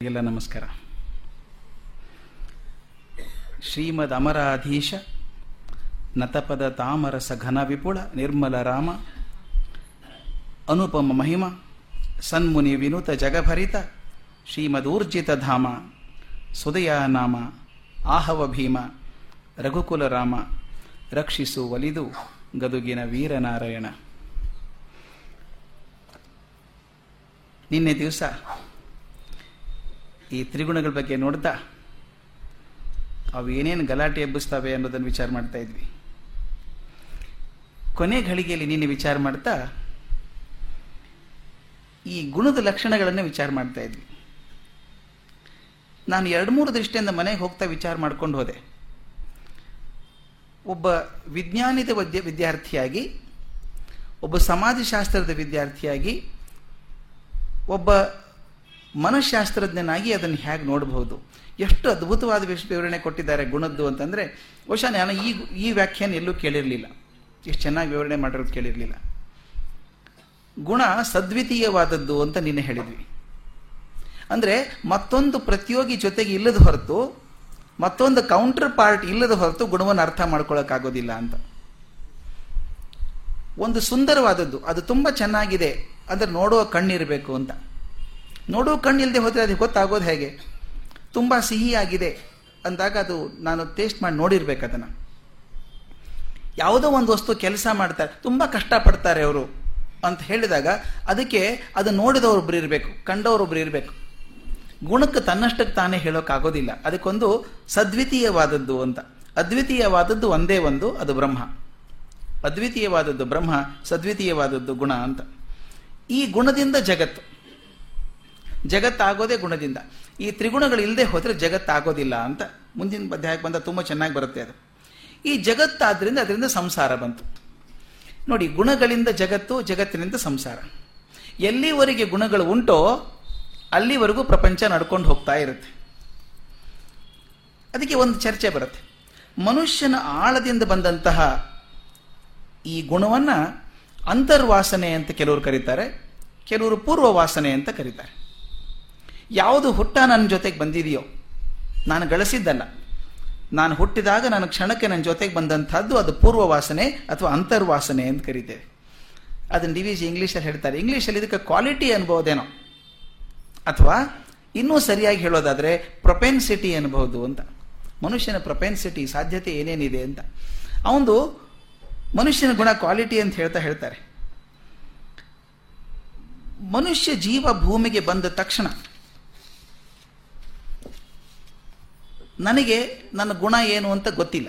ಎಲ್ಲ ನಮಸ್ಕಾರ. ಶ್ರೀಮದ್ ಅಮರಾಧೀಶ, ನತಪದ ತಾಮರಸ ಘನ ವಿಪುಳ ನಿರ್ಮಲ ರಾಮ, ಅನುಪಮ ಮಹಿಮ, ಸನ್ಮುನಿ ವಿನುತ ಜಗಭರಿತ ಶ್ರೀಮದೂರ್ಜಿತ ಧಾಮ ಸುದಯ ನಾಮ ಆಹವ ಭೀಮ, ರಘುಕುಲ ರಾಮ, ರಕ್ಷಿಸು ಒಲಿದು ಗದುಗಿನ ವೀರನಾರಾಯಣ. ನಿನ್ನೆ ದಿವಸ ಈ ತ್ರಿಗುಣಗಳ ಬಗ್ಗೆ ನೋಡ್ತಾ ಅವು ಏನೇನು ಗಲಾಟೆ ಎಬ್ಬಿಸ್ತವೆ ಅನ್ನೋದನ್ನು ವಿಚಾರ ಮಾಡ್ತಾ ಇದ್ವಿ. ಕೊನೆ ಘಳಿಗೆಯಲ್ಲಿ ನಿನ್ನೆ ವಿಚಾರ ಮಾಡ್ತಾ ಈ ಗುಣದ ಲಕ್ಷಣಗಳನ್ನು ವಿಚಾರ ಮಾಡ್ತಾ ಇದ್ವಿ. ನಾನು ಎರಡು ಮೂರು ದೃಷ್ಟಿಯಿಂದ ಮನೆಗೆ ಹೋಗ್ತಾ ವಿಚಾರ ಮಾಡ್ಕೊಂಡು ಹೋದೆ. ಒಬ್ಬ ವಿಜ್ಞಾನಿದ ವಿದ್ಯ ವಿದ್ಯಾರ್ಥಿಯಾಗಿ, ಒಬ್ಬ ಸಮಾಜಶಾಸ್ತ್ರದ ವಿದ್ಯಾರ್ಥಿಯಾಗಿ, ಒಬ್ಬ ಮನಃಶಾಸ್ತ್ರಜ್ಞನಾಗಿ ಅದನ್ನು ಹೇಗೆ ನೋಡಬಹುದು? ಎಷ್ಟು ಅದ್ಭುತವಾದ ವಿವರಣೆ ಕೊಟ್ಟಿದ್ದಾರೆ ಗುಣದ್ದು ಅಂತಂದರೆ, ಬಹುಶಃ ನಾನು ಈ ಈ ವ್ಯಾಖ್ಯಾನ ಎಲ್ಲೂ ಕೇಳಿರಲಿಲ್ಲ. ಎಷ್ಟು ಚೆನ್ನಾಗಿ ವಿವರಣೆ ಮಾಡಿರೋದು ಕೇಳಿರಲಿಲ್ಲ. ಗುಣ ಸದ್ವಿತೀಯವಾದದ್ದು ಅಂತ ನಿನ್ನೆ ಹೇಳಿದ್ವಿ. ಅಂದರೆ ಮತ್ತೊಂದು ಪ್ರತಿಯೋಗಿ ಜೊತೆಗೆ ಇಲ್ಲದ ಹೊರತು, ಮತ್ತೊಂದು ಕೌಂಟರ್ ಪಾರ್ಟ್ ಇಲ್ಲದ ಹೊರತು ಗುಣವನ್ನು ಅರ್ಥ ಮಾಡ್ಕೊಳ್ಳೋಕ್ಕಾಗೋದಿಲ್ಲ ಅಂತ. ಒಂದು ಸುಂದರವಾದದ್ದು, ಅದು ತುಂಬ ಚೆನ್ನಾಗಿದೆ, ಅಂದರೆ ನೋಡುವ ಕಣ್ಣಿರಬೇಕು ಅಂತ. ನೋಡುವ ಕಣ್ಣಿಲ್ಲದೆ ಹೋದರೆ ಅದಕ್ಕೆ ಗೊತ್ತಾಗೋದು ಹೇಗೆ? ತುಂಬ ಸಿಹಿಯಾಗಿದೆ ಅಂದಾಗ ಅದು ನಾನು ಟೇಸ್ಟ್ ಮಾಡಿ ನೋಡಿರ್ಬೇಕು ಅದನ್ನು. ಯಾವುದೋ ಒಂದು ವಸ್ತು ಕೆಲಸ ಮಾಡ್ತಾರೆ, ತುಂಬ ಕಷ್ಟಪಡ್ತಾರೆ ಅವರು ಅಂತ ಹೇಳಿದಾಗ ಅದಕ್ಕೆ ಅದು ನೋಡಿದವರೊಬ್ರು ಇರಬೇಕು ಕಂಡವರೊಬ್ರು ಇರಬೇಕು. ಗುಣಕ್ಕೆ ತನ್ನಷ್ಟಕ್ಕೆ ತಾನೇ ಹೇಳೋಕ್ಕಾಗೋದಿಲ್ಲ. ಅದಕ್ಕೊಂದು ಸದ್ವಿತೀಯವಾದದ್ದು ಅಂತ. ಅದ್ವಿತೀಯವಾದದ್ದು ಒಂದೇ ಒಂದು, ಅದು ಬ್ರಹ್ಮ. ಅದ್ವಿತೀಯವಾದದ್ದು ಬ್ರಹ್ಮ, ಸದ್ವಿತೀಯವಾದದ್ದು ಗುಣ ಅಂತ. ಈ ಗುಣದಿಂದ ಜಗತ್ತು. ಜಗತ್ತಾಗೋದೇ ಗುಣದಿಂದ. ಈ ತ್ರಿಗುಣಗಳು ಇಲ್ಲದೆ ಹೋದರೆ ಜಗತ್ತಾಗೋದಿಲ್ಲ ಅಂತ ಮುಂದಿನ ಅಧ್ಯಾಯಕ್ಕೆ ಬಂದ ತುಂಬ ಚೆನ್ನಾಗಿ ಬರುತ್ತೆ ಅದು. ಈ ಜಗತ್ತಾದ್ರಿಂದ ಅದರಿಂದ ಸಂಸಾರ ಬಂತು. ನೋಡಿ, ಗುಣಗಳಿಂದ ಜಗತ್ತು, ಜಗತ್ತಿನಿಂದ ಸಂಸಾರ. ಎಲ್ಲಿವರೆಗೆ ಗುಣಗಳು ಉಂಟೋ, ಅಲ್ಲಿವರೆಗೂ ಪ್ರಪಂಚ ನಡ್ಕೊಂಡು ಹೋಗ್ತಾ ಇರುತ್ತೆ. ಅದಕ್ಕೆ ಒಂದು ಚರ್ಚೆ ಬರುತ್ತೆ. ಮನುಷ್ಯನ ಆಳದಿಂದ ಬಂದಂತಹ ಈ ಗುಣವನ್ನು ಅಂತರ್ವಾಸನೆ ಅಂತ ಕೆಲವರು ಕರೀತಾರೆ, ಕೆಲವರು ಪೂರ್ವ ವಾಸನೆ ಅಂತ ಕರೀತಾರೆ. ಯಾವುದು ಹುಟ್ಟ ನನ್ನ ಜೊತೆಗೆ ಬಂದಿದೆಯೋ? ನಾನು ಗಳಿಸಿದ್ದಲ್ಲ ನಾನು ಹುಟ್ಟಿದಾಗ ನನ್ನ ಕ್ಷಣಕ್ಕೆ ನನ್ನ ಜೊತೆಗೆ ಬಂದಂಥದ್ದು ಅದು ಪೂರ್ವ ವಾಸನೆ ಅಥವಾ ಅಂತರ್ವಾಸನೆ ಅಂತ ಕರಿತೇವೆ. ಅದನ್ನು ಡಿ ವಿ ಜಿ ಇಂಗ್ಲೀಷಲ್ಲಿ ಹೇಳ್ತಾರೆ. ಇಂಗ್ಲೀಷಲ್ಲಿ ಇದಕ್ಕೆ ಕ್ವಾಲಿಟಿ ಅನ್ಬೋದೇನೋ? ಅಥವಾ ಇನ್ನೂ ಸರಿಯಾಗಿ ಹೇಳೋದಾದರೆ ಪ್ರೊಪೆನ್ಸಿಟಿ ಅನ್ಬಹುದು ಅಂತ. ಮನುಷ್ಯನ ಪ್ರೊಪೆನ್ಸಿಟಿ, ಸಾಧ್ಯತೆ ಏನೇನಿದೆ ಅಂತ. ಅವನು ಮನುಷ್ಯನ ಗುಣ ಕ್ವಾಲಿಟಿ ಅಂತ ಹೇಳ್ತಾ ಹೇಳ್ತಾರೆ. ಮನುಷ್ಯ ಜೀವ ಭೂಮಿಗೆ ಬಂದ ತಕ್ಷಣ ನನಗೆ ನನ್ನ ಗುಣ ಏನು ಅಂತ ಗೊತ್ತಿಲ್ಲ.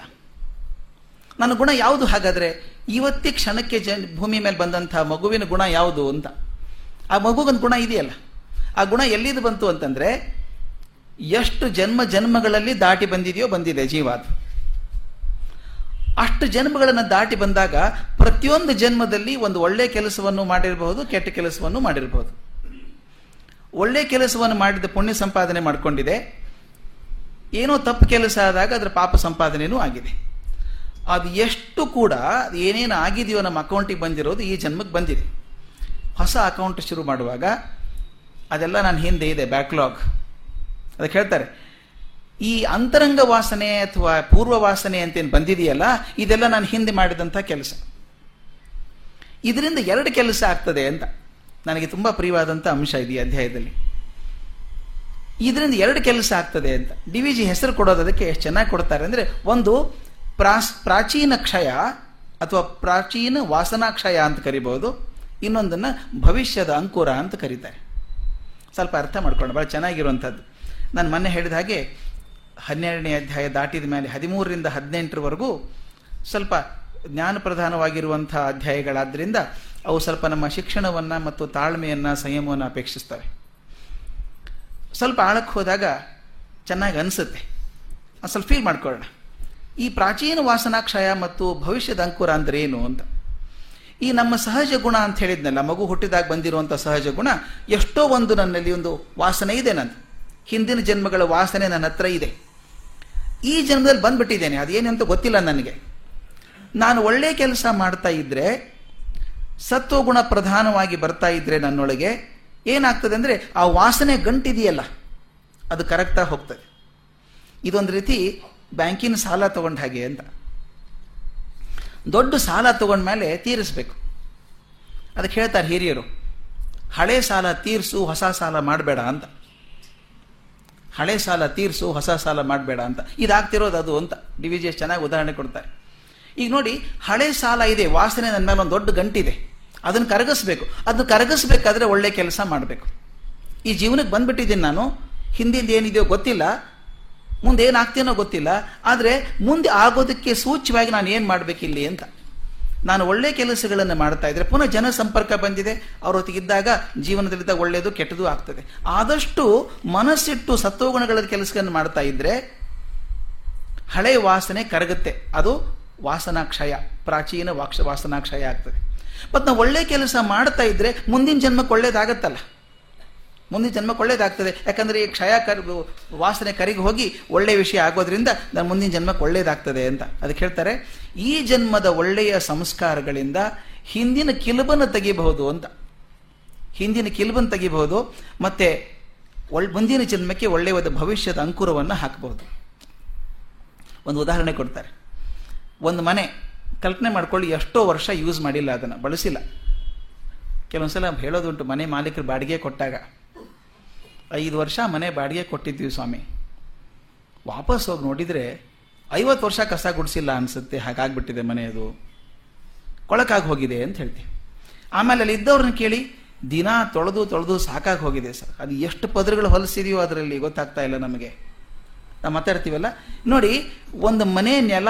ನನ್ನ ಗುಣ ಯಾವುದು ಹಾಗಾದರೆ ಇವತ್ತಿ ಕ್ಷಣಕ್ಕೆ ಭೂಮಿ ಮೇಲೆ ಬಂದಂಥ ಮಗುವಿನ ಗುಣ ಯಾವುದು ಅಂತ. ಆ ಮಗುಗೊಂದು ಗುಣ ಇದೆಯಲ್ಲ. ಆ ಗುಣ ಎಲ್ಲಿದು ಬಂತು ಅಂತಂದರೆ ಎಷ್ಟು ಜನ್ಮ ಜನ್ಮಗಳಲ್ಲಿ ದಾಟಿ ಬಂದಿದೆಯೋ ಬಂದಿದೆ ಜೀವ ಅದು. ಅಷ್ಟು ಜನ್ಮಗಳನ್ನು ದಾಟಿ ಬಂದಾಗ ಪ್ರತಿಯೊಂದು ಜನ್ಮದಲ್ಲಿ ಒಂದು ಒಳ್ಳೆ ಕೆಲಸವನ್ನು ಮಾಡಿರಬಹುದು, ಕೆಟ್ಟ ಕೆಲಸವನ್ನು ಮಾಡಿರಬಹುದು. ಒಳ್ಳೆ ಕೆಲಸವನ್ನು ಮಾಡಿದ ಪುಣ್ಯ ಸಂಪಾದನೆ ಮಾಡಿಕೊಂಡಿದೆ. ಏನೋ ತಪ್ಪು ಕೆಲಸ ಆದಾಗ ಅದರ ಪಾಪ ಸಂಪಾದನೆಯೂ ಆಗಿದೆ. ಅದು ಎಷ್ಟು ಕೂಡ ಏನೇನು ಆಗಿದೆಯೋ ನಮ್ಮ ಅಕೌಂಟಿಗೆ ಬಂದಿರೋದು ಈ ಜನ್ಮಕ್ಕೆ ಬಂದಿದೆ. ಹೊಸ ಅಕೌಂಟ್ ಶುರು ಮಾಡುವಾಗ ಅದೆಲ್ಲ ನಾನು ಹಿಂದೆ ಇದೆ ಬ್ಯಾಕ್ಲಾಗ್ ಅದಕ್ಕೆ ಹೇಳ್ತಾರೆ, ಈ ಅಂತರಂಗ ವಾಸನೆ ಅಥವಾ ಪೂರ್ವ ವಾಸನೆ ಅಂತೇನು ಬಂದಿದೆಯಲ್ಲ, ಇದೆಲ್ಲ ನಾನು ಹಿಂದೆ ಮಾಡಿದಂಥ ಕೆಲಸ. ಇದರಿಂದ ಎರಡು ಕೆಲಸ ಆಗ್ತದೆ ಅಂತ ನನಗೆ ತುಂಬ ಪ್ರಿಯವಾದಂಥ ಅಂಶ ಇದೆ ಅಧ್ಯಾಯದಲ್ಲಿ. ಇದರಿಂದ ಎರಡು ಕೆಲಸ ಆಗ್ತದೆ ಅಂತ. ಡಿ ವಿ ಜಿ ಹೆಸರು ಕೊಡೋದು ಅದಕ್ಕೆ ಎಷ್ಟು ಚೆನ್ನಾಗಿ ಕೊಡ್ತಾರೆ ಅಂದರೆ ಒಂದು ಪ್ರಾಸ್ ಪ್ರಾಚೀನ ಕ್ಷಯ ಅಥವಾ ಪ್ರಾಚೀನ ವಾಸನಾಕ್ಷಯ ಅಂತ ಕರಿಬಹುದು. ಇನ್ನೊಂದನ್ನು ಭವಿಷ್ಯದ ಅಂಕುರ ಅಂತ ಕರೀತಾರೆ. ಸ್ವಲ್ಪ ಅರ್ಥ ಮಾಡ್ಕೊಂಡು ಭಾಳ ಚೆನ್ನಾಗಿರುವಂಥದ್ದು. ನಾನು ಮೊನ್ನೆ ಹೇಳಿದ ಹಾಗೆ ಹನ್ನೆರಡನೇ ಅಧ್ಯಾಯ ದಾಟಿದ ಮೇಲೆ ಹದಿಮೂರರಿಂದ ಹದಿನೆಂಟರವರೆಗೂ ಸ್ವಲ್ಪ ಜ್ಞಾನ ಪ್ರಧಾನವಾಗಿರುವಂಥ ಅಧ್ಯಾಯಗಳಾದ್ದರಿಂದ ಅವು ಸ್ವಲ್ಪ ನಮ್ಮ ಶಿಕ್ಷಣವನ್ನು ಮತ್ತು ತಾಳ್ಮೆಯನ್ನು ಸಂಯಮವನ್ನು ಅಪೇಕ್ಷಿಸ್ತವೆ. ಸ್ವಲ್ಪ ಆಳಕ್ಕೆ ಹೋದಾಗ ಚೆನ್ನಾಗಿ ಅನಿಸುತ್ತೆ. ಸ್ವಲ್ಪ ಫೀಲ್ ಮಾಡ್ಕೊಳ್ಳೋಣ. ಈ ಪ್ರಾಚೀನ ವಾಸನಾಕ್ಷಯ ಮತ್ತು ಭವಿಷ್ಯದ ಅಂಕುರ ಅಂದ್ರೆ ಏನು ಅಂತ. ಈ ನಮ್ಮ ಸಹಜ ಗುಣ ಅಂತ ಹೇಳಿದ್ನಲ್ಲ, ಮಗು ಹುಟ್ಟಿದಾಗ ಬಂದಿರುವಂಥ ಸಹಜ ಗುಣ, ಎಷ್ಟೋ ಒಂದು ನನ್ನಲ್ಲಿ ಒಂದು ವಾಸನೆ ಇದೆ ನಂದು. ಹಿಂದಿನ ಜನ್ಮಗಳ ವಾಸನೆ ನನ್ನ ಹತ್ರ ಇದೆ. ಈ ಜನ್ಮದಲ್ಲಿ ಬಂದ್ಬಿಟ್ಟಿದ್ದೇನೆ ಅದೇನಂತ ಗೊತ್ತಿಲ್ಲ ನನಗೆ. ನಾನು ಒಳ್ಳೆ ಕೆಲಸ ಮಾಡ್ತಾ ಇದ್ರೆ, ಸತ್ವಗುಣ ಪ್ರಧಾನವಾಗಿ ಬರ್ತಾ ಇದ್ದರೆ ನನ್ನೊಳಗೆ ಏನಾಗ್ತದೆ ಅಂದರೆ ಆ ವಾಸನೆ ಗಂಟಿದೆಯಲ್ಲ, ಅದು ಕರೆಕ್ಟಾಗಿ ಹೋಗ್ತದೆ. ಇದೊಂದು ರೀತಿ ಬ್ಯಾಂಕಿನ ಸಾಲ ತಗೊಂಡ ಹಾಗೆ ಅಂತ. ದೊಡ್ಡ ಸಾಲ ತಗೊಂಡ್ಮೇಲೆ ತೀರಿಸ್ಬೇಕು. ಅದಕ್ಕೆ ಹೇಳ್ತಾರೆ ಹಿರಿಯರು, ಹಳೆ ಸಾಲ ತೀರಿಸು, ಹೊಸ ಸಾಲ ಮಾಡಬೇಡ ಅಂತ. ಹಳೆ ಸಾಲ ತೀರಿಸು, ಹೊಸ ಸಾಲ ಮಾಡಬೇಡ ಅಂತ. ಇದಾಗ್ತಿರೋದು ಅದು ಅಂತ ಡಿ ವಿ ಚೆನ್ನಾಗಿ ಉದಾಹರಣೆ ಕೊಡ್ತಾರೆ. ಈಗ ನೋಡಿ, ಹಳೆ ಸಾಲ ಇದೆ, ವಾಸನೆ ನನ್ನ ಮೇಲೆ ಒಂದು ದೊಡ್ಡ ಗಂಟಿದೆ. ಅದನ್ನು ಕರಗಿಸ್ಬೇಕು. ಅದನ್ನು ಕರಗಿಸ್ಬೇಕಾದ್ರೆ ಒಳ್ಳೆ ಕೆಲಸ ಮಾಡಬೇಕು. ಈ ಜೀವನಕ್ಕೆ ಬಂದ್ಬಿಟ್ಟಿದ್ದೀನಿ ನಾನು. ಹಿಂದಿಂದ ಏನಿದೆಯೋ ಗೊತ್ತಿಲ್ಲ. ಮುಂದೆ ಏನಾಗ್ತೀನೋ ಗೊತ್ತಿಲ್ಲ. ಆದರೆ ಮುಂದೆ ಆಗೋದಕ್ಕೆ ಸೂಚ್ಯವಾಗಿ ನಾನು ಏನು ಮಾಡಬೇಕಿಲ್ಲಿ ಅಂತ. ನಾನು ಒಳ್ಳೆ ಕೆಲಸಗಳನ್ನು ಮಾಡ್ತಾ ಇದ್ದರೆ ಪುನಃ ಜನ ಸಂಪರ್ಕ ಬಂದಿದೆ ಅವರೊತ್ತಿಗಿದ್ದಾಗ ಜೀವನದಲ್ಲಿದ್ದಾಗ ಒಳ್ಳೆಯದು, ಕೆಟ್ಟದು ಆಗ್ತದೆ. ಆದಷ್ಟು ಮನಸ್ಸಿಟ್ಟು ಸತ್ವಗುಣಗಳ ಕೆಲಸಗಳನ್ನು ಮಾಡ್ತಾ ಇದ್ರೆ ಹಳೆ ವಾಸನೆ ಕರಗುತ್ತೆ. ಅದು ವಾಸನಾಕ್ಷಯ, ಪ್ರಾಚೀನ ವಾಕ್ಷ ವಾಸನಾಕ್ಷಯ ಆಗ್ತದೆ. ಮತ್ತು ನಾವು ಒಳ್ಳೆ ಕೆಲಸ ಮಾಡ್ತಾ ಇದ್ರೆ ಮುಂದಿನ ಜನ್ಮಕ್ಕೆ ಒಳ್ಳೇದಾಗತ್ತಲ್ಲ. ಮುಂದಿನ ಜನ್ಮಕ್ಕೆ ಒಳ್ಳೇದಾಗ್ತದೆ. ಯಾಕಂದ್ರೆ ಈ ಕ್ಷಯ ಕರ್, ವಾಸನೆ ಕರಿಗೆ ಹೋಗಿ ಒಳ್ಳೆ ವಿಷಯ ಆಗೋದ್ರಿಂದ ನಾನು ಮುಂದಿನ ಜನ್ಮಕ್ಕೆ ಒಳ್ಳೇದಾಗ್ತದೆ ಅಂತ. ಅದಕ್ಕೆ ಹೇಳ್ತಾರೆ, ಈ ಜನ್ಮದ ಒಳ್ಳೆಯ ಸಂಸ್ಕಾರಗಳಿಂದ ಹಿಂದಿನ ಕಿಲುಬನ್ನು ತೆಗಿಬಹುದು ಅಂತ. ಹಿಂದಿನ ಕಿಲುಬನ್ನು ತೆಗಿಬಹುದು, ಮತ್ತೆ ಒಳ್, ಮುಂದಿನ ಜನ್ಮಕ್ಕೆ ಒಳ್ಳೆಯವಾದ ಭವಿಷ್ಯದ ಅಂಕುರವನ್ನು ಹಾಕಬಹುದು. ಒಂದು ಉದಾಹರಣೆ ಕೊಡ್ತಾರೆ. ಒಂದು ಮನೆ. ಕಲ್ಪನೆ ಮಾಡ್ಕೊಳ್ಳಿ ಎಷ್ಟೋ ವರ್ಷ ಯೂಸ್ ಮಾಡಿಲ್ಲ ಅದನ್ನು, ಬಳಸಿಲ್ಲ. ಕೆಲವೊಂದ್ಸಲ ಹೇಳೋದುಂಟು, ಮನೆ ಮಾಲೀಕರು ಬಾಡಿಗೆ ಕೊಟ್ಟಾಗ. ಐದು ವರ್ಷ ಮನೆ ಬಾಡಿಗೆ ಕೊಟ್ಟಿದ್ವಿ ಸ್ವಾಮಿ. ವಾಪಸ್ ಹೋಗಿ ನೋಡಿದರೆ ಐವತ್ತು ವರ್ಷ ಕಸ ಗುಡಿಸಿಲ್ಲ ಅನಿಸುತ್ತೆ, ಹಾಗಾಗ್ಬಿಟ್ಟಿದೆ ಮನೆಯದು ಕೊಳಕಾಗಿ ಹೋಗಿದೆ ಅಂತ ಹೇಳ್ತೀವಿ ಆಮೇಲೆ ಅಲ್ಲಿ ಇದ್ದವ್ರನ್ನ ಕೇಳಿ, ದಿನ ತೊಳೆದು ತೊಳೆದು ಸಾಕಾಗಿ ಹೋಗಿದೆ ಸರ್. ಅದು ಎಷ್ಟು ಪದರುಗಳು ಹೊಲಿಸಿದೆಯೋ ಅದರಲ್ಲಿ ಗೊತ್ತಾಗ್ತಾ ಇಲ್ಲ ನಮಗೆ. ನಾವು ಮಾತಾಡ್ತೀವಲ್ಲ? ನೋಡಿ, ಒಂದು ಮನೆ ನೆಲ,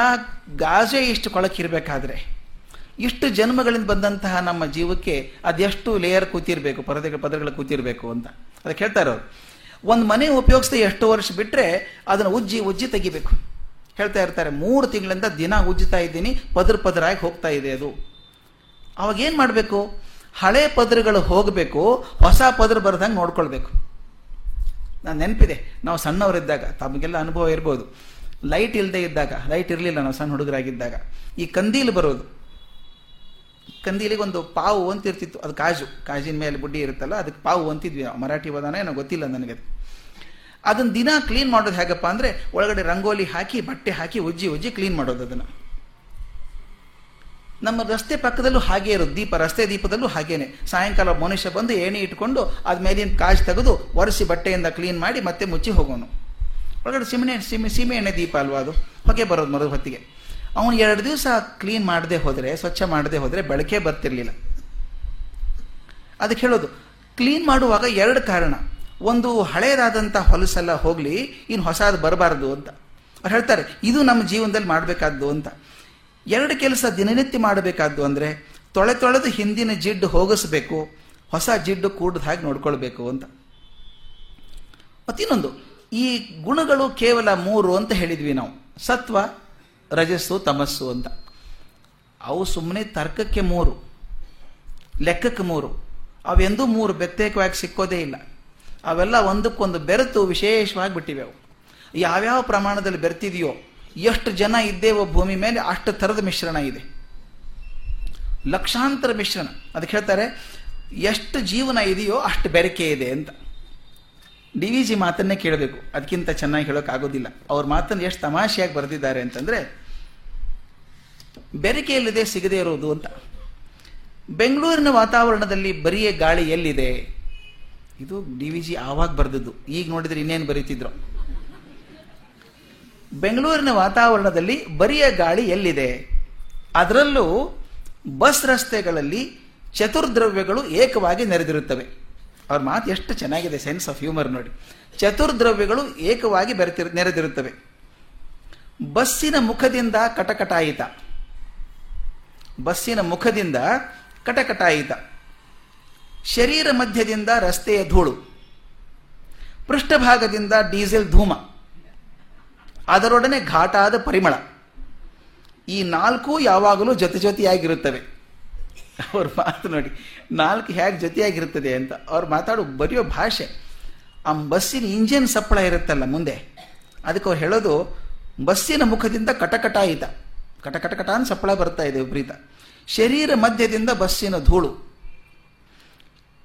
ಗಾಜೆ ಇಷ್ಟು ಕೊಳಕಿರಬೇಕಾದ್ರೆ ಇಷ್ಟು ಜನ್ಮಗಳಿಂದ ಬಂದಂತಹ ನಮ್ಮ ಜೀವಕ್ಕೆ ಅದೆಷ್ಟು ಲೇಯರ್ ಕೂತಿರ್ಬೇಕು, ಪರದೆಗಳ, ಪದರಗಳು ಕೂತಿರ್ಬೇಕು ಅಂತ. ಅದಕ್ಕೆ ಹೇಳ್ತಾರೆ ಅವರು ಒಂದು ಮನೆ ಉಪಯೋಗಿಸ್ತಾ ಎಷ್ಟು ವರ್ಷ ಬಿಟ್ಟರೆ ಅದನ್ನು ಉಜ್ಜಿ ಉಜ್ಜಿ ತೆಗಿಬೇಕು. ಹೇಳ್ತಾ ಇರ್ತಾರೆ, ಮೂರು ತಿಂಗಳಿಂದ ದಿನ ಉಜ್ಜುತ್ತಾ ಇದ್ದೀನಿ, ಪದರ, ಪದರಾಗಿ ಹೋಗ್ತಾ ಇದೆ ಅದು. ಅವಾಗ ಏನು ಮಾಡಬೇಕು? ಹಳೆ ಪದರಗಳು ಹೋಗಬೇಕು, ಹೊಸ ಪದ್ರ ಬರ್ದಂಗೆ ನೋಡ್ಕೊಳ್ಬೇಕು. ನಾನು ನೆನಪಿದೆ. ನಾವು ಸಣ್ಣವರಿದ್ದಾಗ, ತಮಗೆಲ್ಲ ಅನುಭವ ಇರ್ಬೋದು. ಲೈಟ್ ಇಲ್ಲದೆ ಇದ್ದಾಗ ಲೈಟ್ ಇರಲಿಲ್ಲ ನಾವು ಸಣ್ಣ ಹುಡುಗರಾಗಿದ್ದಾಗ. ಈ ಕಂದೀಲು ಬರೋದು. ಕಂದೀಲಿಗೆ ಒಂದು ಪಾವು ಅಂತ ಇರ್ತಿತ್ತು ಅದು ಕಾಜು. ಕಾಜಿನ ಮೇಲೆ ಬುಡ್ಡಿ ಇರುತ್ತಲ್ಲ, ಅದಕ್ಕೆ ಪಾವು ಅಂತಿದ್ವಿ ಮರಾಠಿ ವಧಾನ ಏನೋ ಗೊತ್ತಿಲ್ಲ ನನಗೆ ಅದು. ಅದನ್ನು ದಿನ ಕ್ಲೀನ್ ಮಾಡೋದು ಹೇಗಪ್ಪ ಅಂದರೆ, ಒಳಗಡೆ ರಂಗೋಲಿ ಹಾಕಿ, ಬಟ್ಟೆ ಹಾಕಿ, ಉಜ್ಜಿ ಉಜ್ಜಿ ಕ್ಲೀನ್ ಮಾಡೋದು ಅದನ್ನ. ನಮ್ಮ ರಸ್ತೆ ಪಕ್ಕದಲ್ಲೂ ಹಾಗೆ ಇರೋದು. ದೀಪ, ರಸ್ತೆ ದೀಪದಲ್ಲೂ ಹಾಗೇನೆ. ಸಾಯಂಕಾಲ ಮನುಷ್ಯ ಬಂದು ಏಣಿ ಇಟ್ಕೊಂಡು ಅದ ಮೇಲಿನ ಕಾಜು ತೆಗೆದು ಒರೆಸಿ ಬಟ್ಟೆಯಿಂದ ಕ್ಲೀನ್ ಮಾಡಿ ಮತ್ತೆ ಮುಚ್ಚಿ ಹೋಗೋನು. ಒಳಗಡೆ ಸಿಮೆನೆ, ಸಿಮೆ ಸೀಮೆ ಎಣ್ಣೆ ದೀಪ ಅಲ್ವಾ ಅದು? ಹೊಗೆ ಬರೋದು ಮರದ ಹೊತ್ತಿಗೆ. ಅವನು ಎರಡು ದಿವಸ ಕ್ಲೀನ್ ಮಾಡದೆ ಹೋದರೆ, ಸ್ವಚ್ಛ ಮಾಡದೆ ಹೋದರೆ ಬೆಳಕೆ ಬರ್ತಿರಲಿಲ್ಲ. ಅದಕ್ಕೆ ಹೇಳೋದು ಕ್ಲೀನ್ ಮಾಡುವಾಗ ಎರಡು ಕಾರಣ. ಒಂದು ಹಳೆಯದಾದಂಥ ಹೊಲಸೆಲ್ಲ ಹೋಗಲಿ ಇನ್ನು ಹೊಸದು ಬರಬಾರ್ದು ಅಂತ. ಅವ್ರು ಹೇಳ್ತಾರೆ, ಇದು ನಮ್ಮ ಜೀವನದಲ್ಲಿ ಮಾಡಬೇಕಾದ್ದು ಅಂತ. ಎರಡು ಕೆಲಸ ದಿನನಿತ್ಯ ಮಾಡಬೇಕಾದ್ದು ಅಂದರೆ ತೊಳೆ ತೊಳೆದು ಹಿಂದಿನ ಜಿಡ್ಡು ಹೋಗಿಸ್ಬೇಕು, ಹೊಸ ಜಿಡ್ಡು ಕೂಡದ ಹಾಗೆ ನೋಡ್ಕೊಳ್ಬೇಕು ಅಂತ. ಮತ್ತಿನ್ನೊಂದು, ಈ ಗುಣಗಳು ಕೇವಲ ಮೂರು ಅಂತ ಹೇಳಿದ್ವಿ ನಾವು. ಸತ್ವ, ರಜಸ್ಸು, ತಮಸ್ಸು ಅಂತ. ಅವು ಸುಮ್ಮನೆ ತರ್ಕಕ್ಕೆ ಮೂರು, ಲೆಕ್ಕಕ್ಕೆ ಮೂರು. ಅವೆಂದೂ ಮೂರು, ಪ್ರತ್ಯೇಕವಾಗಿ ಸಿಕ್ಕೋದೇ ಇಲ್ಲ. ಅವೆಲ್ಲ ಒಂದಕ್ಕೊಂದು ಬೆರೆತು ವಿಶೇಷವಾಗಿ ಬಿಟ್ಟಿವೆ ಅವು. ಯಾವ್ಯಾವ ಪ್ರಮಾಣದಲ್ಲಿ ಬೆರ್ತಿದೆಯೋ ಎಷ್ಟು ಜನ ಇದ್ದೇವೋ ಭೂಮಿ ಮೇಲೆ ಅಷ್ಟು ಥರದ ಮಿಶ್ರಣ ಇದೆ. ಲಕ್ಷಾಂತರ ಮಿಶ್ರಣ. ಅದಕ್ಕೆ ಹೇಳ್ತಾರೆ, ಎಷ್ಟು ಜೀವನ ಇದೆಯೋ ಅಷ್ಟು ಬೆರಕೆ ಇದೆ ಅಂತ. ಡಿ ವಿ ಜಿ ಮಾತನ್ನೇ ಕೇಳಬೇಕು. ಅದಕ್ಕಿಂತ ಚೆನ್ನಾಗಿ ಹೇಳೋಕ್ಕಾಗೋದಿಲ್ಲ ಅವ್ರ ಮಾತನ್ನು ಎಷ್ಟು ತಮಾಷೆಯಾಗಿ ಬರೆದಿದ್ದಾರೆ ಅಂತಂದರೆ, ಬೆರಕೆಯಲ್ಲಿದೆ, ಸಿಗದೇ ಇರೋದು ಅಂತ. ಬೆಂಗಳೂರಿನ ವಾತಾವರಣದಲ್ಲಿ ಬರಿಯ ಗಾಳಿ ಎಲ್ಲಿದೆ? ಇದು ಡಿ ವಿ ಜಿ ಆವಾಗ ಬರೆದದ್ದು. ಈಗ ನೋಡಿದ್ರೆ ಇನ್ನೇನು ಬರೀತಿದ್ರು? ಬೆಂಗಳೂರಿನ ವಾತಾವರಣದಲ್ಲಿ ಬರಿಯ ಗಾಳಿ ಎಲ್ಲಿದೆ? ಅದರಲ್ಲೂ ಬಸ್ ರಸ್ತೆಗಳಲ್ಲಿ ಚತುರ್ದ್ರವ್ಯಗಳು ಏಕವಾಗಿ ನೆರೆದಿರುತ್ತವೆ. ಅವ್ರ ಮಾತು ಎಷ್ಟು ಚೆನ್ನಾಗಿದೆ ಸೆನ್ಸ್ ಆಫ್ ಹ್ಯೂಮರ್ ನೋಡಿ. ಚತುರ್ದ್ರವ್ಯಗಳು ಏಕವಾಗಿ ಬೆರೆತಿರು ನೆರೆದಿರುತ್ತವೆ. ಬಸ್ಸಿನ ಮುಖದಿಂದ ಕಟಕಟಾಯಿತ. ಬಸ್ಸಿನ ಮುಖದಿಂದ ಕಟಕಟಾಯಿತ. ಶರೀರ ಮಧ್ಯದಿಂದ ರಸ್ತೆಯ ಧೂಳು. ಪೃಷ್ಠಭಾಗದಿಂದ ಡೀಸೆಲ್ ಧೂಮ. ಅದರೊಡನೆ ಘಾಟಾದ ಪರಿಮಳ. ಈ ನಾಲ್ಕು ಯಾವಾಗಲೂ ಜೊತೆ ಜೊತೆಯಾಗಿರುತ್ತವೆ. ಅವ್ರ ಮಾತು ನೋಡಿ, ನಾಲ್ಕು ಹೇಗೆ ಜೊತೆಯಾಗಿರುತ್ತದೆ ಅಂತ ಅವ್ರು ಮಾತಾಡೋ, ಬರೆಯೋ ಭಾಷೆ. ಆ ಬಸ್ಸಿನ ಇಂಜಿನ್ ಸಪ್ಪಳ ಇರುತ್ತಲ್ಲ ಮುಂದೆ, ಅದಕ್ಕೆ ಅವ್ರು ಹೇಳೋದು, ಬಸ್ಸಿನ ಮುಖದಿಂದ ಕಟಕಟ ಆಯಿತ ಕಟಕಟಕಟ ಅಂತ ಸಪ್ಪಳ ಬರ್ತಾ ಇದೆ ವಿಪರೀತ. ಶರೀರ ಮಧ್ಯದಿಂದ ಬಸ್ಸಿನ ಧೂಳು.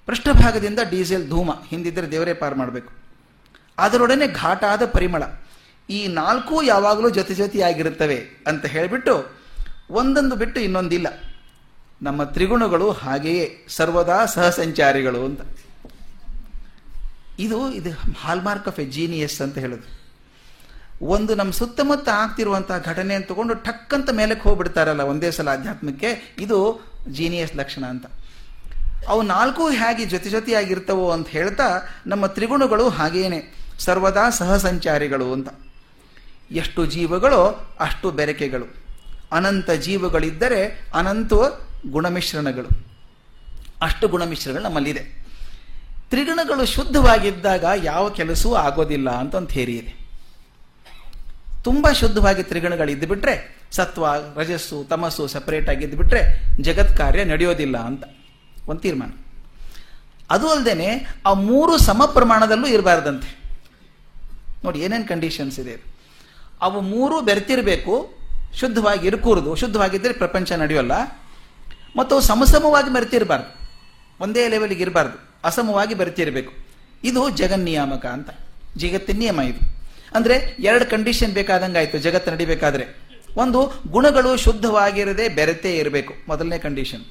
ಪೃಷ್ಠಭಾಗದಿಂದ ಡೀಸೆಲ್ ಧೂಮ, ಹಿಂದಿದ್ರೆ ದೇವರೇ ಪಾರು ಮಾಡಬೇಕು. ಅದರೊಡನೆ ಘಾಟಾದ ಪರಿಮಳ. ಈ ನಾಲ್ಕು ಯಾವಾಗಲೂ ಜೊತೆ ಜೊತೆಯಾಗಿರುತ್ತವೆ ಅಂತ ಹೇಳಿಬಿಟ್ಟು ಒಂದೊಂದು ಬಿಟ್ಟು ಇನ್ನೊಂದಿಲ್ಲ. ನಮ್ಮ ತ್ರಿಗುಣಗಳು ಹಾಗೆಯೇ, ಸರ್ವದಾ ಸಹಸಂಚಾರಿಗಳು ಅಂತ. ಇದು ಇದು ಹಾಲ್ಮಾರ್ಕ್ ಆಫ್ ಎ ಜೀನಿಯಸ್ ಅಂತ ಹೇಳೋದು. ಒಂದು ನಮ್ಮ ಸುತ್ತಮುತ್ತ ಆಗ್ತಿರುವಂತಹ ಘಟನೆ ತಗೊಂಡು ಟಕ್ಕಂತ ಮೇಲಕ್ಕೆ ಹೋಗ್ಬಿಡ್ತಾರಲ್ಲ ಒಂದೇ ಸಲ ಆಧ್ಯಾತ್ಮಕ್ಕೆ ಇದು ಜೀನಿಯಸ್ ಲಕ್ಷಣ ಅಂತ. ಅವು ನಾಲ್ಕು ಹೇಗೆ ಜೊತೆ ಜೊತೆಯಾಗಿರ್ತವೋ ಅಂತ ಹೇಳ್ತಾ ನಮ್ಮ ತ್ರಿಗುಣಗಳು ಹಾಗೇನೆ ಸರ್ವದಾ ಸಹಸಂಚಾರಿಗಳು ಅಂತ. ಎಷ್ಟು ಜೀವಗಳೋ ಅಷ್ಟು ಬೆರಕೆಗಳು. ಅನಂತ ಜೀವಗಳಿದ್ದರೆ ಅನಂತ ಗುಣಮಿಶ್ರಣಗಳು. ಅಷ್ಟು ಗುಣಮಿಶ್ರಣಗಳು ನಮ್ಮಲ್ಲಿದೆ. ತ್ರಿಗುಣಗಳು ಶುದ್ಧವಾಗಿದ್ದಾಗ ಯಾವ ಕೆಲಸವೂ ಆಗೋದಿಲ್ಲ ಅಂತ ಒಂದು ಥೇರಿ ಇದೆ. ತುಂಬ ಶುದ್ಧವಾಗಿ ತ್ರಿಗುಣಗಳು ಬಿಟ್ರೆ ಸತ್ವ, ರಜಸ್ಸು, ತಮಸ್ಸು ಸಪರೇಟ್ ಆಗಿದ್ದು ಬಿಟ್ರೆ ಜಗತ್ ಕಾರ್ಯ ನಡೆಯೋದಿಲ್ಲ ಅಂತ. ಒಂದು ತೀರ್ಮಾನ. ಅದು ಅಲ್ಲದೆ ಆ ಮೂರು ಸಮ ಪ್ರಮಾಣದಲ್ಲೂ ಇರಬಾರ್ದಂತೆ. ನೋಡಿ ಏನೇನು ಕಂಡೀಷನ್ಸ್ ಇದೆ. ಅವು ಮೂರು ಬೆರೆತಿರಬೇಕು, ಶುದ್ಧವಾಗಿ ಇರ್ಕೂರ್ದು. ಶುದ್ಧವಾಗಿದ್ದರೆ ಪ್ರಪಂಚ ನಡೆಯೋಲ್ಲ. ಮತ್ತು ಅವು ಸಮಸಮವಾಗಿ ಬೆರೆತಿರಬಾರ್ದು ಒಂದೇ ಲೆವೆಲ್ಗೆ ಇರಬಾರ್ದು. ಅಸಮವಾಗಿ ಬೆರೆತಿರಬೇಕು ಇದು ಜಗನ್ನಿಯಾಮಕ ಅಂತ. ಜಗತ್ತಿನ ನಿಯಮ ಇದು. ಅಂದರೆ ಎರಡು ಕಂಡೀಷನ್ ಬೇಕಾದಂಗೆ ಆಯಿತು ಜಗತ್ತು ನಡಿಬೇಕಾದ್ರೆ. ಒಂದು, ಗುಣಗಳು ಶುದ್ಧವಾಗಿರದೆ ಬೆರೆತೇ ಇರಬೇಕು. ಮೊದಲನೇ ಕಂಡೀಷನ್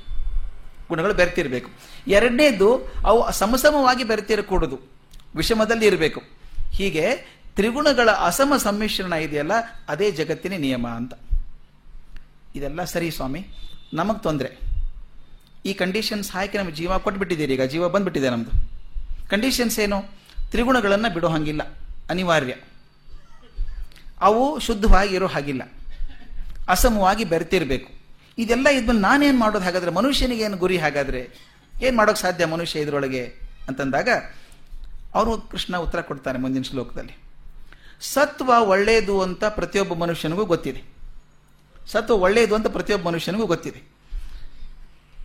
ಗುಣಗಳು ಬೆರೆತಿರಬೇಕು. ಎರಡನೇದು, ಅವು ಸಮಸಮವಾಗಿ ಬೆರೆತಿರಕೂಡದು. ವಿಷಮದಲ್ಲಿ ಇರಬೇಕು. ಹೀಗೆ ತ್ರಿಗುಣಗಳ ಅಸಮ ಸಮ್ಮಿಶ್ರಣ ಇದೆಯಲ್ಲ, ಅದೇ ಜಗತ್ತಿನ ನಿಯಮ ಅಂತ. ಇದೆಲ್ಲ ಸರಿ ಸ್ವಾಮಿ, ನಮಗೆ ತೊಂದರೆ. ಈ ಕಂಡೀಷನ್ಸ್ ಹಾಕಿ ನಮಗೆ ಜೀವ ಕೊಟ್ಬಿಟ್ಟಿದ್ದೀರಿ, ಈಗ ಜೀವ ಬಂದ್ಬಿಟ್ಟಿದೆ ನಮ್ಮದು ಕಂಡೀಷನ್ಸ್ ಏನು? ತ್ರಿಗುಣಗಳನ್ನು ಬಿಡೋ ಹಾಗಿಲ್ಲ, ಅನಿವಾರ್ಯ. ಅವು ಶುದ್ಧವಾಗಿ ಇರೋ ಹಾಗಿಲ್ಲ, ಅಸಮವಾಗಿ ಬೆರೆತಿರಬೇಕು. ಇದೆಲ್ಲ ಇದ್ಮೇಲೆ ನಾನೇನು ಮಾಡೋದು ಹಾಗಾದ್ರೆ, ಮನುಷ್ಯನಿಗೆ ಏನು ಗುರಿ ಹಾಗಾದ್ರೆ? ಏನು ಮಾಡೋಕ್ಕೆ ಸಾಧ್ಯ ಮನುಷ್ಯ ಇದರೊಳಗೆ? ಅಂತಂದಾಗ, ಅವರು ಕೃಷ್ಣ ಉತ್ತರ ಕೊಡ್ತಾನೆ ಮುಂದಿನ ಶ್ಲೋಕದಲ್ಲಿ. ಸತ್ವ ಒಳ್ಳೆಯದು ಅಂತ ಪ್ರತಿಯೊಬ್ಬ ಮನುಷ್ಯನಿಗೂ ಗೊತ್ತಿದೆ. ಸತ್ವ ಒಳ್ಳೆಯದು ಅಂತ ಪ್ರತಿಯೊಬ್ಬ ಮನುಷ್ಯನಿಗೂ ಗೊತ್ತಿದೆ.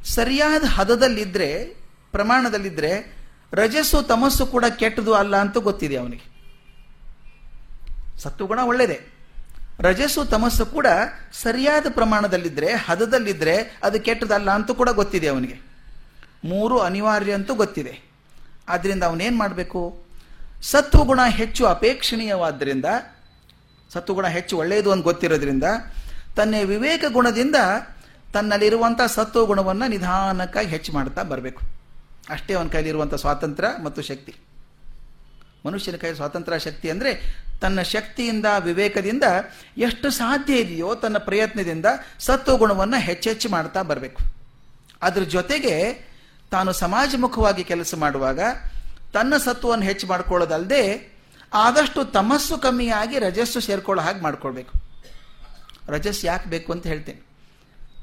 ಸರಿಯಾದ ಹದದಲ್ಲಿದ್ದರೆ ಪ್ರಮಾಣದಲ್ಲಿದ್ದರೆ ರಜಸ್ಸು, ತಮಸ್ಸು ಕೂಡ ಕೆಟ್ಟದು ಅಲ್ಲ ಅಂತ ಗೊತ್ತಿದೆ ಅವನಿಗೆ. ಸತ್ವಗುಣ ಒಳ್ಳೆಯದೇ. ರಜಸ್ಸು, ತಮಸ್ಸು ಕೂಡ ಸರಿಯಾದ ಪ್ರಮಾಣದಲ್ಲಿದ್ದರೆ ಹದದಲ್ಲಿದ್ದರೆ ಅದು ಕೆಟ್ಟದಲ್ಲ ಅಂತೂ ಕೂಡ ಗೊತ್ತಿದೆ ಅವನಿಗೆ. ಮೂರು ಅನಿವಾರ್ಯ ಅಂತೂ ಗೊತ್ತಿದೆ. ಆದ್ದರಿಂದ ಅವನೇನು ಮಾಡಬೇಕು? ಸತ್ವಗುಣ ಹೆಚ್ಚು ಅಪೇಕ್ಷಣೀಯವಾದ್ದರಿಂದ, ಸತ್ವಗುಣ ಹೆಚ್ಚು ಒಳ್ಳೆಯದು ಅಂತ ಗೊತ್ತಿರೋದ್ರಿಂದ, ತನ್ನ ವಿವೇಕ ಗುಣದಿಂದ ತನ್ನಲ್ಲಿರುವಂಥ ಸತ್ವಗುಣವನ್ನು ನಿಧಾನಕ್ಕಾಗಿ ಹೆಚ್ಚು ಮಾಡ್ತಾ ಬರಬೇಕು. ಅಷ್ಟೇ ಅವನ ಕೈಲಿರುವಂಥ ಸ್ವಾತಂತ್ರ್ಯ ಮತ್ತು ಶಕ್ತಿ. ಮನುಷ್ಯನ ಕೈ ಸ್ವಾತಂತ್ರ್ಯ, ಶಕ್ತಿ ಅಂದರೆ ತನ್ನ ಶಕ್ತಿಯಿಂದ, ವಿವೇಕದಿಂದ ಎಷ್ಟು ಸಾಧ್ಯ ಇದೆಯೋ ತನ್ನ ಪ್ರಯತ್ನದಿಂದ ಸತ್ವಗುಣವನ್ನು ಹೆಚ್ಚೆಚ್ಚು ಮಾಡ್ತಾ ಬರಬೇಕು. ಅದ್ರ ಜೊತೆಗೆ ತಾನು ಸಮಾಜಮುಖವಾಗಿ ಕೆಲಸ ಮಾಡುವಾಗ ತನ್ನ ಸತ್ವವನ್ನು ಹೆಚ್ಚು ಮಾಡ್ಕೊಳ್ಳೋದಲ್ಲದೆ ಆದಷ್ಟು ತಮಸ್ಸು ಕಮ್ಮಿಯಾಗಿ ರಜಸ್ಸು ಸೇರ್ಕೊಳ್ಳೋ ಹಾಗೆ ಮಾಡ್ಕೊಳ್ಬೇಕು. ರಜಸ್ ಯಾಕೆ ಬೇಕು ಅಂತ ಹೇಳ್ತೇನೆ.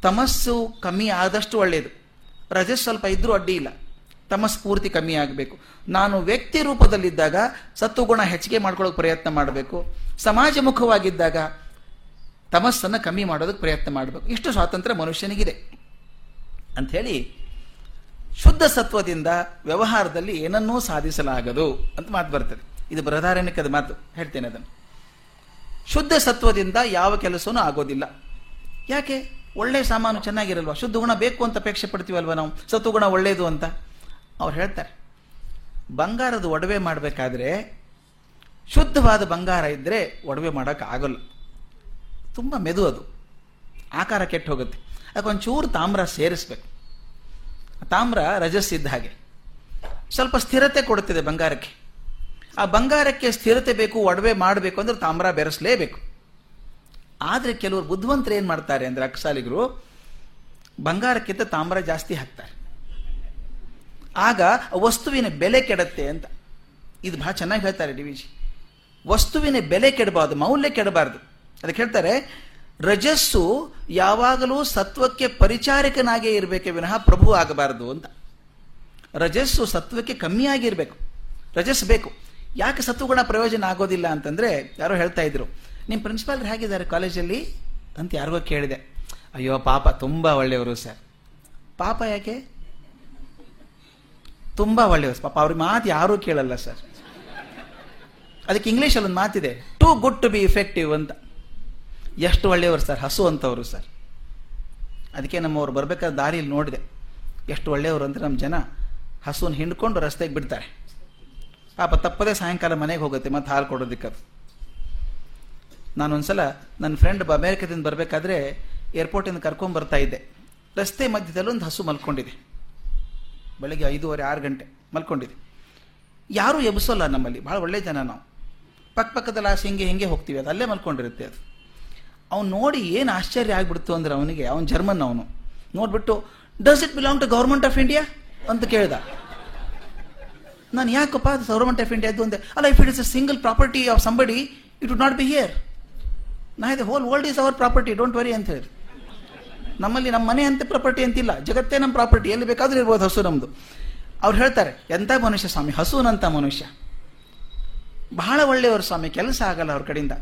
ತಮಸ್ಸು ಕಮ್ಮಿ ಆದಷ್ಟು ಒಳ್ಳೆಯದು ರಜಸ್ ಸ್ವಲ್ಪ ಇದ್ರೂ ಅಡ್ಡಿ ಇಲ್ಲ. ತಮಸ್ ಪೂರ್ತಿ ಕಮ್ಮಿ ಆಗಬೇಕು. ನಾನು ವ್ಯಕ್ತಿ ರೂಪದಲ್ಲಿದ್ದಾಗ ಸತ್ವಗುಣ ಹೆಚ್ಚಿಗೆ ಮಾಡ್ಕೊಳ್ಳೋಕೆ ಪ್ರಯತ್ನ ಮಾಡಬೇಕು. ಸಮಾಜಮುಖವಾಗಿದ್ದಾಗ ತಮಸ್ಸನ್ನು ಕಮ್ಮಿ ಮಾಡೋದಕ್ಕೆ ಪ್ರಯತ್ನ ಮಾಡಬೇಕು. ಇಷ್ಟು ಸ್ವಾತಂತ್ರ್ಯ ಮನುಷ್ಯನಿಗಿದೆ. ಅಂಥೇಳಿ ಶುದ್ಧ ಸತ್ವದಿಂದ ವ್ಯವಹಾರದಲ್ಲಿ ಏನನ್ನೂ ಸಾಧಿಸಲಾಗದು ಅಂತ ಮಾತು ಬರ್ತದೆ. ಇದು ಬೃಹದಾರಣ್ಯಕದ ಮಾತು. ಹೇಳ್ತೇನೆ ಅದನ್ನು. ಶುದ್ಧ ಸತ್ವದಿಂದ ಯಾವ ಕೆಲಸವೂ ಆಗೋದಿಲ್ಲ. ಯಾಕೆ? ಒಳ್ಳೆ ಸಾಮಾನು ಚೆನ್ನಾಗಿರಲ್ವಾ? ಶುದ್ಧ ಗುಣ ಬೇಕು ಅಂತ ಅಪೇಕ್ಷೆ ಪಡ್ತೀವಲ್ವ ನಾವು? ಸತ್ವಗುಣ ಒಳ್ಳೆಯದು ಅಂತ. ಅವ್ರು ಹೇಳ್ತಾರೆ. ಬಂಗಾರದ ಒಡವೆ ಮಾಡಬೇಕಾದ್ರೆ, ಶುದ್ಧವಾದ ಬಂಗಾರ ಇದ್ದರೆ ಒಡವೆ ಮಾಡೋಕೆ ಆಗೋಲ್ಲ ತುಂಬ ಮೆದು ಅದು. ಆಕಾರ ಕೆಟ್ಟು ಹೋಗುತ್ತೆ. ಅದಕ್ಕೆ ಒಂಚೂರು ತಾಮ್ರ ಸೇರಿಸ್ಬೇಕು. ತಾಮ್ರ ರಜಸ್ಸಿದ್ದ ಹಾಗೆ. ಸ್ವಲ್ಪ ಸ್ಥಿರತೆ ಕೊಡುತ್ತಿದೆ ಬಂಗಾರಕ್ಕೆ. ಆ ಬಂಗಾರಕ್ಕೆ ಸ್ಥಿರತೆ ಬೇಕು, ಒಡವೆ ಮಾಡಬೇಕು ಅಂದ್ರೆ ತಾಮ್ರ ಬೆರೆಸಲೇಬೇಕು. ಆದರೆ ಕೆಲವರು ಬುದ್ಧಿವಂತರು ಏನು ಮಾಡ್ತಾರೆ ಅಂದರೆ ಅಕ್ಸಾಲಿಗರು ಬಂಗಾರಕ್ಕಿಂತ ತಾಮ್ರ ಜಾಸ್ತಿ ಹಾಕ್ತಾರೆ. ಆಗ ವಸ್ತುವಿನ ಬೆಲೆ ಕೆಡತ್ತೆ ಅಂತ. ಇದು ಭಾಳ ಚೆನ್ನಾಗಿ ಹೇಳ್ತಾರೆ ಡಿ ವಿಜಿ ವಸ್ತುವಿನ ಬೆಲೆ ಕೆಡಬಾರ್ದು, ಮೌಲ್ಯ ಕೆಡಬಾರ್ದು. ಅದಕ್ಕೆ ಹೇಳ್ತಾರೆ ರಜಸ್ಸು ಯಾವಾಗಲೂ ಸತ್ವಕ್ಕೆ ಪರಿಚಾರಕನಾಗೇ ಇರಬೇಕೆ ವಿನಃ ಪ್ರಭು ಆಗಬಾರದು ಅಂತ. ರಜಸ್ಸು ಸತ್ವಕ್ಕೆ ಕಮ್ಮಿಯಾಗಿರಬೇಕು ರಜಸ್ ಬೇಕು. ಯಾಕೆ ಸತ್ವಗುಣ ಪ್ರಯೋಜನ ಆಗೋದಿಲ್ಲ ಅಂತಂದ್ರೆ ಯಾರೋ ಹೇಳ್ತಾ ಇದ್ರು. ನಿಮ್ಮ ಪ್ರಿನ್ಸಿಪಾಲ್ ಹೇಗಿದ್ದಾರೆ ಕಾಲೇಜಲ್ಲಿ ಅಂತ ಯಾರಿಗೋ ಕೇಳಿದೆ. ಅಯ್ಯೋ, ಪಾಪ ತುಂಬ ಒಳ್ಳೆಯವರು ಸರ್ ಪಾಪ ಯಾಕೆ? ತುಂಬ ಒಳ್ಳೆಯವರು ಪಾಪ ಅವ್ರಿಗೆ ಮಾತು ಯಾರೂ ಕೇಳಲ್ಲ ಸರ್ ಅದಕ್ಕೆ ಇಂಗ್ಲೀಷಲ್ಲಿ ಒಂದು ಮಾತಿದೆ. Too good to be effective ಅಂತ. ಎಷ್ಟು ಒಳ್ಳೆಯವರು ಸರ್? ಹಸು ಅಂತವರು ಸರ್. ಅದಕ್ಕೆ ನಮ್ಮವ್ರು ಬರಬೇಕಾದ ದಾರಿಯಲ್ಲಿ ನೋಡಿದೆ. ಎಷ್ಟು ಒಳ್ಳೆಯವರು ಅಂದರೆ ನಮ್ಮ ಜನ ಹಸುವನ್ನು ಹಿಂಡ್ಕೊಂಡು ರಸ್ತೆಗೆ ಬಿಡ್ತಾರೆ. ಪಾಪ ತಪ್ಪದೇ ಸಾಯಂಕಾಲ ಮನೆಗೆ ಹೋಗುತ್ತೆ ಮತ್ತು ಹಾಲು ಕೊಡೋದಕ್ಕೆ ಅದು. ನಾನೊಂದ್ಸಲ ನನ್ನ ಫ್ರೆಂಡ್ ಅಮೇರಿಕದಿಂದ ಬರಬೇಕಾದ್ರೆ ಏರ್ಪೋರ್ಟಿಂದ ಕರ್ಕೊಂಡು ಬರ್ತಾ ಇದ್ದೆ. ರಸ್ತೆ ಮಧ್ಯದಲ್ಲಿ ಒಂದು ಹಸು ಮಲ್ಕೊಂಡಿದೆ. ಬೆಳಗ್ಗೆ ಐದೂವರೆ, ಆರು ಗಂಟೆ ಮಲ್ಕೊಂಡಿದೆ. ಯಾರೂ ಎಬ್ಸೋಲ್ಲ ನಮ್ಮಲ್ಲಿ. ಭಾಳ ಒಳ್ಳೆ ಜನ ನಾವು. ಪಕ್ಕ ಪಕ್ಕದಲ್ಲಿ ಆಸೆ ಹಿಂಗೆ ಹಿಂಗೆ ಹೋಗ್ತೀವಿ. ಅದು ಅಲ್ಲೇ ಮಲ್ಕೊಂಡಿರುತ್ತೆ ಅದು. ಅವ್ನು ನೋಡಿ ಏನು ಆಶ್ಚರ್ಯ ಆಗ್ಬಿಡ್ತು ಅಂದ್ರೆ ಅವನಿಗೆ, ಅವನು ಜರ್ಮನ್ ಅವನು. ನೋಡ್ಬಿಟ್ಟು does it belong to government of India ಅಂತ ಕೇಳ್ದ. ನಾನು ಯಾಕಪ್ಪ ಅದು ಗೌರ್ಮೆಂಟ್ ಆಫ್ ಇಂಡಿಯಾ ಅಂದೆ, ಅಲ್ಲ if it is a single property of somebody it would not be here ನಾ ಇದೆ whole world is our property don't worry ಅಂತ ಹೇಳಿ ನಮ್ಮಲ್ಲಿ ನಮ್ಮ ಮನೆ ಅಂತ ಪ್ರಾಪರ್ಟಿ ಅಂತಿಲ್ಲ, ಜಗತ್ತೇ ನಮ್ಮ ಪ್ರಾಪರ್ಟಿ ಎಲ್ಲಿ ಬೇಕಾದ್ರೂ ಇರ್ಬೋದು ಹಸು ನಮ್ಮದು ಅವ್ರು ಹೇಳ್ತಾರೆ ಎಂಥ ಮನುಷ್ಯ ಸ್ವಾಮಿ? ಹಸುನಂತ ಮನುಷ್ಯ. ಬಹಳ ಒಳ್ಳೆಯವರು ಸ್ವಾಮಿ, ಕೆಲಸ ಆಗಲ್ಲ ಅವ್ರ ಕಡೆಯಿಂದ.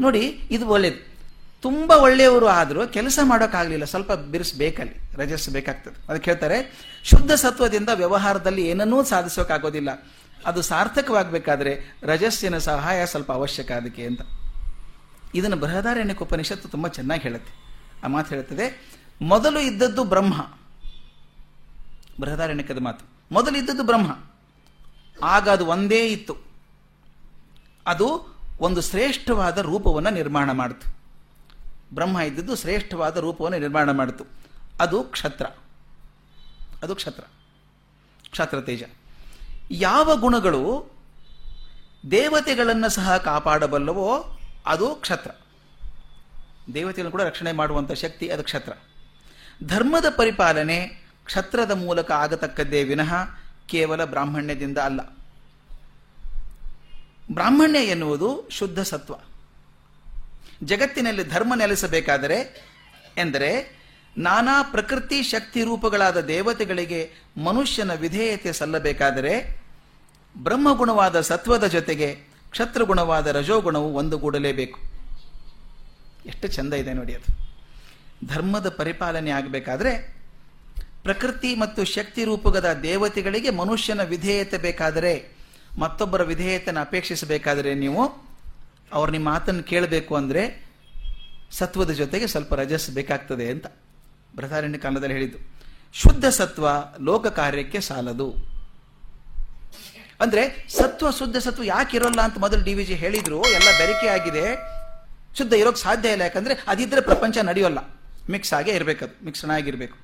ನೋಡಿ, ಇದು ಒಳ್ಳೇದು. ತುಂಬ ಒಳ್ಳೆಯವರು ಆದರೂ ಕೆಲಸ ಮಾಡೋಕ್ಕಾಗಲಿಲ್ಲ, ಸ್ವಲ್ಪ ಬಿರಿಸಬೇಕಲ್ಲಿ ರಜಸ್ ಬೇಕಾಗ್ತದೆ. ಅದಕ್ಕೆ ಹೇಳ್ತಾರೆ, ಶುದ್ಧ ಸತ್ವದಿಂದ ವ್ಯವಹಾರದಲ್ಲಿ ಏನನ್ನೂ ಸಾಧಿಸೋಕ್ಕಾಗೋದಿಲ್ಲ. ಅದು ಸಾರ್ಥಕವಾಗಬೇಕಾದ್ರೆ ರಜಸ್ಸಿನ ಸಹಾಯ ಸ್ವಲ್ಪ ಅವಶ್ಯಕ ಅದಕ್ಕೆ ಅಂತ. ಇದನ್ನು ಬೃಹದಾರಣ್ಯಕ ಉಪನಿಷತ್ತು ತುಂಬ ಚೆನ್ನಾಗಿ ಹೇಳುತ್ತೆ. ಆ ಮಾತು ಹೇಳುತ್ತದೆ, ಮೊದಲು ಇದ್ದದ್ದು ಬ್ರಹ್ಮ. ಬೃಹದಾರಣ್ಯಕದ ಮಾತು. ಮೊದಲು ಇದ್ದದ್ದು ಬ್ರಹ್ಮ. ಆಗ ಅದು ಒಂದೇ ಇತ್ತು. ಅದು ಒಂದು ಶ್ರೇಷ್ಠವಾದ ರೂಪವನ್ನು ನಿರ್ಮಾಣ ಮಾಡಿತು. ಬ್ರಹ್ಮ ಇದ್ದದ್ದು ಶ್ರೇಷ್ಠವಾದ ರೂಪವನ್ನು ನಿರ್ಮಾಣ ಮಾಡಿತು. ಅದು ಕ್ಷತ್ರ. ಅದು ಕ್ಷತ್ರ. ಕ್ಷತ್ರ ತೇಜ. ಯಾವ ಗುಣಗಳು ದೇವತೆಗಳನ್ನು ಸಹ ಕಾಪಾಡಬಲ್ಲವೋ ಅದು ಕ್ಷತ್ರ. ದೇವತೆಗಳನ್ನು ಕೂಡ ರಕ್ಷಣೆ ಮಾಡುವಂಥ ಶಕ್ತಿ ಅದು ಕ್ಷತ್ರ. ಧರ್ಮದ ಪರಿಪಾಲನೆ ಕ್ಷತ್ರದ ಮೂಲಕ ಆಗತಕ್ಕದ್ದೇ ವಿನಃ ಕೇವಲ ಬ್ರಾಹ್ಮಣ್ಯದಿಂದ ಅಲ್ಲ. ಬ್ರಾಹ್ಮಣ್ಯ ಎನ್ನುವುದು ಶುದ್ಧ ಸತ್ವ. ಜಗತ್ತಿನಲ್ಲಿ ಧರ್ಮ ನೆಲೆಸಬೇಕಾದರೆ ಎಂದರೆ ನಾನಾ ಪ್ರಕೃತಿ ಶಕ್ತಿ ರೂಪಗಳಾದ ದೇವತೆಗಳಿಗೆ ಮನುಷ್ಯನ ವಿಧೇಯತೆ ಸಲ್ಲಬೇಕಾದರೆ ಬ್ರಹ್ಮಗುಣವಾದ ಸತ್ವದ ಜೊತೆಗೆ ಕ್ಷತ್ರಗುಣವಾದ ರಜೋಗುಣವು ಒಂದುಗೂಡಲೇಬೇಕು ಎಷ್ಟು ಚಂದ ಇದೆ ನೋಡಿ ಅದು. ಧರ್ಮದ ಪರಿಪಾಲನೆ ಆಗಬೇಕಾದ್ರೆ ಪ್ರಕೃತಿ ಮತ್ತು ಶಕ್ತಿ ರೂಪಗದ ದೇವತೆಗಳಿಗೆ ಮನುಷ್ಯನ ವಿಧೇಯತೆ ಬೇಕಾದರೆ ಮತ್ತೊಬ್ಬರ ವಿಧೇಯತೆಯನ್ನು ಅಪೇಕ್ಷಿಸಬೇಕಾದರೆ ನೀವು ಅವ್ರು ನಿಮ್ಮ ಮಾತನ್ನು ಕೇಳಬೇಕು ಅಂದರೆ ಸತ್ವದ ಜೊತೆಗೆ ಸ್ವಲ್ಪ ರಜಸ್ ಬೇಕಾಗ್ತದೆ ಅಂತ ಬೃಹದಾರಣ್ಯ ಕಾಲದಲ್ಲಿ ಹೇಳಿದ್ದು. ಶುದ್ಧ ಸತ್ವ ಲೋಕ ಕಾರ್ಯಕ್ಕೆ ಸಾಲದು. ಅಂದ್ರೆ ಸತ್ವ, ಶುದ್ಧ ಸತ್ವ ಯಾಕೆ ಇರೋಲ್ಲ ಅಂತ ಮೊದಲು ಡಿ ವಿ ಜಿ ಹೇಳಿದ್ರು, ಎಲ್ಲ ಬೆರಿಕೆ ಆಗಿದೆ. ಶುದ್ಧ ಇರೋಕೆ ಸಾಧ್ಯ ಇಲ್ಲ, ಯಾಕಂದ್ರೆ ಅದಿದ್ರೆ ಪ್ರಪಂಚ ನಡೆಯೋಲ್ಲ. ಮಿಕ್ಸ್ ಆಗೇ ಇರಬೇಕದು ಮಿಕ್ಸ್ ಆಗಿರ್ಬೇಕು